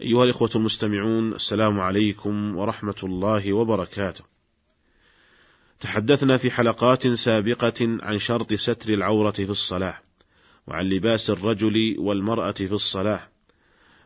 أيها الإخوة المستمعون السلام عليكم ورحمة الله وبركاته. تحدثنا في حلقات سابقة عن شرط ستر العورة في الصلاة، وعن لباس الرجل والمرأة في الصلاة،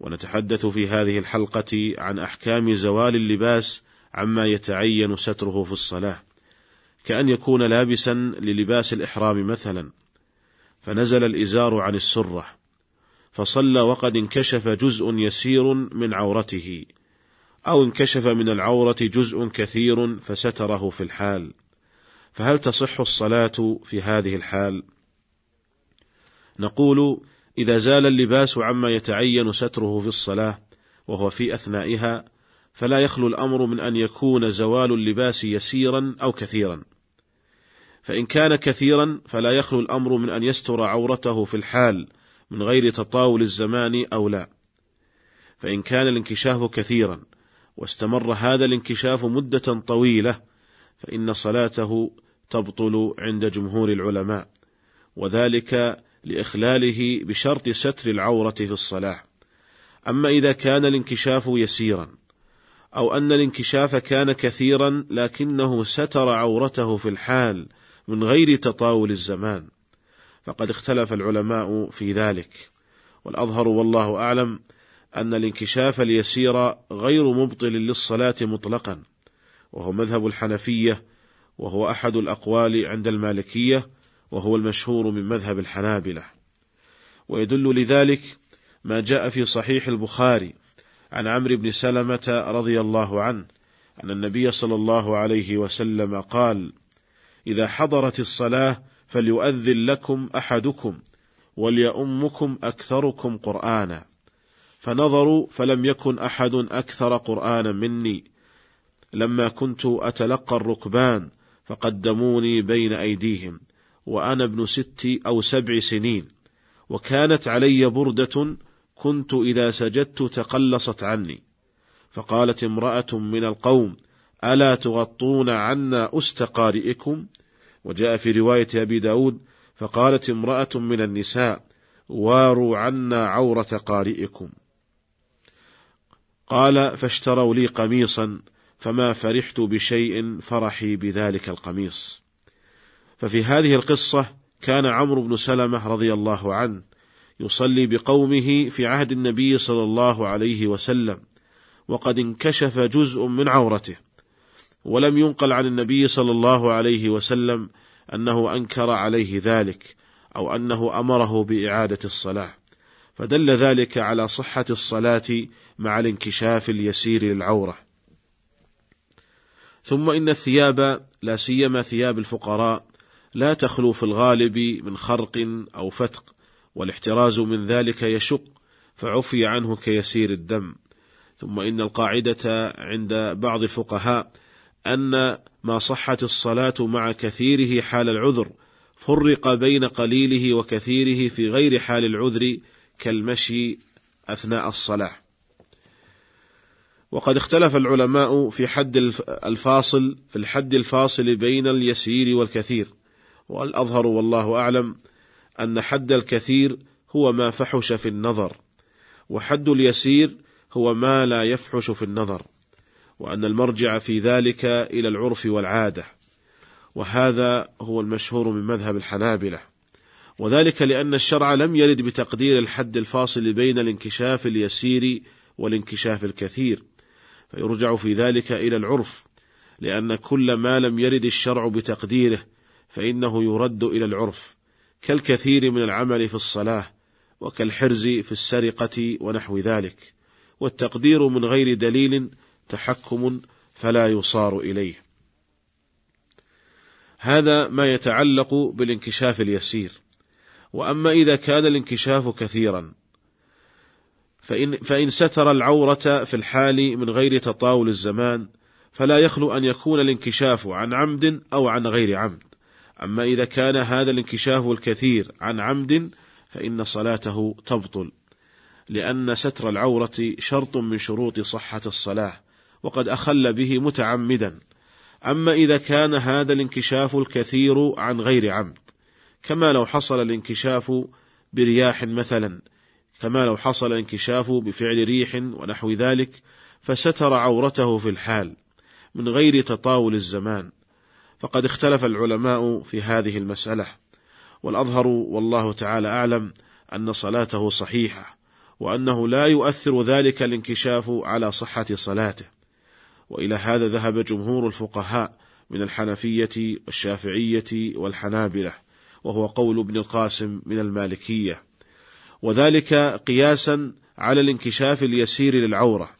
ونتحدث في هذه الحلقة عن أحكام زوال اللباس عما يتعين ستره في الصلاة، كأن يكون لابسا للباس الإحرام مثلا، فنزل الإزار عن السرة، فصلى وقد انكشف جزء يسير من عورته أو انكشف من العورة جزء كثير فستره في الحال. فهل تصح الصلاة في هذه الحال؟ نقول إذا زال اللباس عما يتعين ستره في الصلاة وهو في أثنائها فلا يخلو الأمر من أن يكون زوال اللباس يسيرا أو كثيرا. فإن كان كثيرا فلا يخلو الأمر من أن يستر عورته في الحال من غير تطاول الزمان أو لا. فإن كان الانكشاف كثيرا واستمر هذا الانكشاف مدة طويلة فإن صلاته تبطل عند جمهور العلماء وذلك لإخلاله بشرط ستر العورة في الصلاة. أما إذا كان الانكشاف يسيرا أو أن الانكشاف كان كثيرا لكنه ستر عورته في الحال من غير تطاول الزمان. فقد اختلف العلماء في ذلك. والأظهر والله أعلم أن الانكشاف اليسير غير مبطل للصلاة مطلقا وهو مذهب الحنفية وهو أحد الأقوال عند المالكية وهو المشهور من مذهب الحنابلة. ويدل لذلك ما جاء في صحيح البخاري عن عمرو بن سلمة رضي الله عنه أن النبي صلى الله عليه وسلم قال: إذا حضرت الصلاة فليؤذن لكم أحدكم وليؤمكم أكثركم قرآنا. فنظروا فلم يكن أحد أكثر قرآنا مني. لما كنت أتلقى الركبان فقدموني بين أيديهم وأنا ابن ست أو سبع سنين وكانت علي بردة كنت إذا سجدت تقلصت عني. فقالت امرأة من القوم ألا تغطون عنا أست قارئكم؟ وجاء في رواية أبي داود فقالت امرأة من النساء واروا عنا عورة قارئكم. قال فاشتروا لي قميصا فما فرحت بشيء فرحي بذلك القميص. ففي هذه القصة كان عمرو بن سلمة رضي الله عنه يصلي بقومه في عهد النبي صلى الله عليه وسلم وقد انكشف جزء من عورته. ولم ينقل عن النبي صلى الله عليه وسلم أنه أنكر عليه ذلك أو أنه أمره بإعادة الصلاة. فدل ذلك على صحة الصلاة مع الانكشاف اليسير للعورة. ثم إن الثياب لا سيما ثياب الفقراء لا تخلو في الغالب من خرق أو فتق والاحتراز من ذلك يشق فعفي عنه كيسير الدم. ثم إن القاعدة عند بعض الفقهاء أن ما صحت الصلاة مع كثيره حال العذر فرق بين قليله وكثيره في غير حال العذر كالمشي أثناء الصلاة. وقد اختلف العلماء في حد الفاصل في الحد الفاصل بين اليسير والكثير، والأظهر والله أعلم أن حد الكثير هو ما فحش في النظر، وحد اليسير هو ما لا يفحش في النظر. وأن المرجع في ذلك إلى العرف والعادة. وهذا هو المشهور من مذهب الحنابلة. وذلك لأن الشرع لم يرد بتقدير الحد الفاصل بين الانكشاف اليسير والانكشاف الكثير فيرجع في ذلك إلى العرف لأن كل ما لم يرد الشرع بتقديره فإنه يرد إلى العرف كالكثير من العمل في الصلاة وكالحرز في السرقة ونحو ذلك. والتقدير من غير دليل تحكم فلا يصار إليه. هذا ما يتعلق بالانكشاف اليسير. وأما إذا كان الانكشاف كثيرا فإن, فإن ستر العورة في الحال من غير تطاول الزمان فلا يخلو أن يكون الانكشاف عن عمد أو عن غير عمد. أما إذا كان هذا الانكشاف الكثير عن عمد فإن صلاته تبطل لأن ستر العورة شرط من شروط صحة الصلاة. وقد أخل به متعمدا. أما إذا كان هذا الانكشاف الكثير عن غير عمد كما لو حصل الانكشاف برياح مثلا كما لو حصل انكشاف بفعل ريح ونحو ذلك فستر عورته في الحال من غير تطاول الزمان. فقد اختلف العلماء في هذه المسألة والأظهر والله تعالى أعلم أن صلاته صحيحة وأنه لا يؤثر ذلك الانكشاف على صحة صلاته. وإلى هذا ذهب جمهور الفقهاء من الحنفية والشافعية والحنابلة وهو قول ابن القاسم من المالكية. وذلك قياسا على الانكشاف اليسير للعورة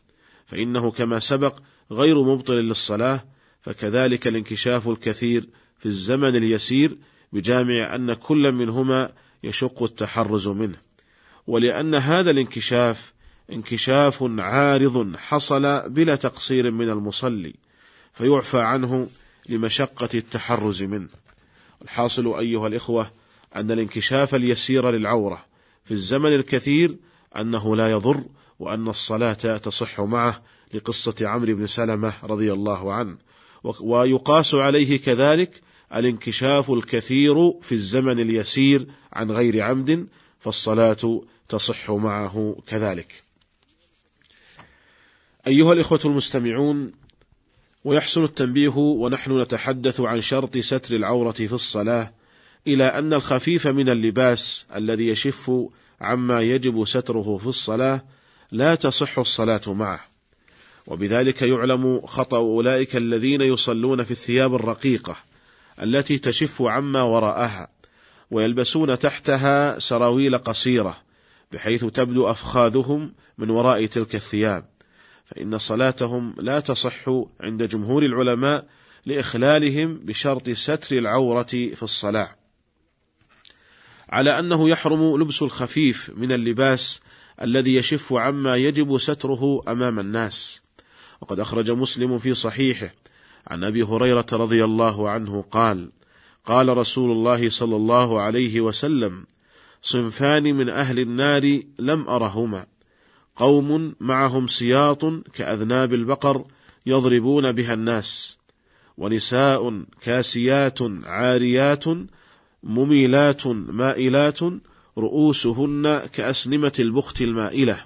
فإنه كما سبق غير مبطل للصلاة فكذلك الانكشاف الكثير في الزمن اليسير بجامع أن كل منهما يشق التحرز منه. ولأن هذا الانكشاف انكشاف عارض حصل بلا تقصير من المصلي فيعفى عنه لمشقة التحرز منه الحاصل أيها الإخوة أن الانكشاف اليسير للعورة في الزمن الكثير أنه لا يضر وأن الصلاة تصح معه لقصة عمرو بن سلمة رضي الله عنه ويقاس عليه كذلك الانكشاف الكثير في الزمن اليسير عن غير عمد فالصلاة تصح معه كذلك. أيها الإخوة المستمعون، ويحسن التنبيه ونحن نتحدث عن شرط ستر العورة في الصلاة إلى أن الخفيف من اللباس الذي يشف عما يجب ستره في الصلاة لا تصح الصلاة معه. وبذلك يعلم خطأ أولئك الذين يصلون في الثياب الرقيقة التي تشف عما وراءها ويلبسون تحتها سراويل قصيرة بحيث تبدو أفخاذهم من وراء تلك الثياب فإن صلاتهم لا تصح عند جمهور العلماء لإخلالهم بشرط ستر العورة في الصلاة. على أنه يحرم لبس الخفيف من اللباس الذي يشف عما يجب ستره أمام الناس. وقد أخرج مسلم في صحيحه عن أبي هريرة رضي الله عنه قال قال رسول الله صلى الله عليه وسلم صنفان من أهل النار لم أرهما. قوم معهم سياط كأذناب البقر يضربون بها الناس ونساء كاسيات عاريات مميلات مائلات رؤوسهن كأسنمة البخت المائلة.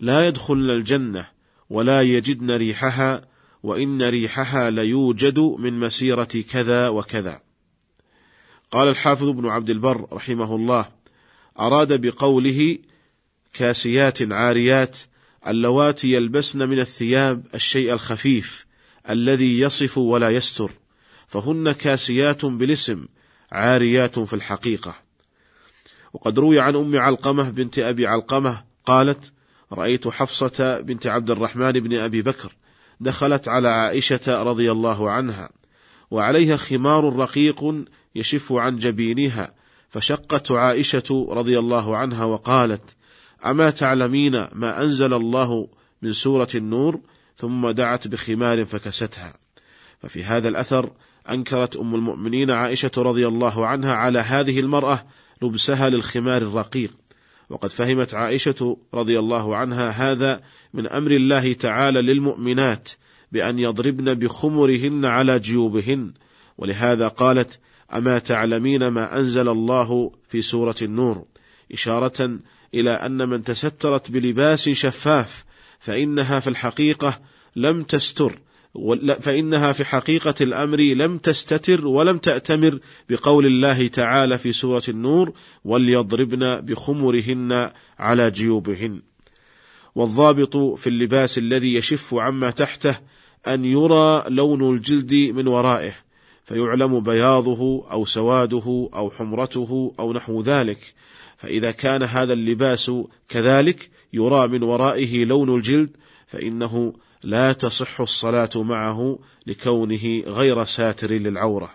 لا يدخلن الجنة ولا يجدن ريحها وإن ريحها ليوجد من مسيرة كذا وكذا. قال الحافظ ابن عبد البر رحمه الله أراد بقوله كاسيات عاريات اللواتي يلبسن من الثياب الشيء الخفيف الذي يصف ولا يستر فهن كاسيات بالاسم عاريات في الحقيقة. وقد روي عن أم علقمة بنت أبي علقمة قالت رأيت حفصة بنت عبد الرحمن بن أبي بكر دخلت على عائشة رضي الله عنها وعليها خمار رقيق يشف عن جبينها فشقت عائشة رضي الله عنها وقالت: أما تعلمين ما أنزل الله من سورة النور ثم دعت بخمار فكستها. ففي هذا الأثر أنكرت أم المؤمنين عائشة رضي الله عنها على هذه المرأة لبسها للخمار الرقيق، وقد فهمت عائشة رضي الله عنها هذا من أمر الله تعالى للمؤمنات بأن يضربن بخمرهن على جيوبهن، ولهذا قالت: أما تعلمين ما أنزل الله في سورة النور؟ إشارة إلى أن من تسترت بلباس شفاف فإنها في الحقيقة لم تستر فإنها في حقيقة الأمر لم تستتر ولم تأتمر بقول الله تعالى في سورة النور وليضربن بخمرهن على جيوبهن والضابط في اللباس الذي يشف عما تحته أن يرى لون الجلد من ورائه فيعلم بياضه أو سواده أو حمرته أو نحو ذلك. فإذا كان هذا اللباس كذلك يرى من ورائه لون الجلد فإنه لا تصح الصلاة معه لكونه غير ساتر للعورة.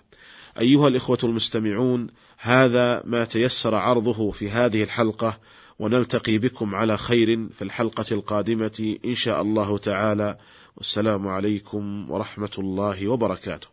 أيها الإخوة المستمعون، هذا ما تيسر عرضه في هذه الحلقة، ونلتقي بكم على خير في الحلقة القادمة إن شاء الله تعالى والسلام عليكم ورحمة الله وبركاته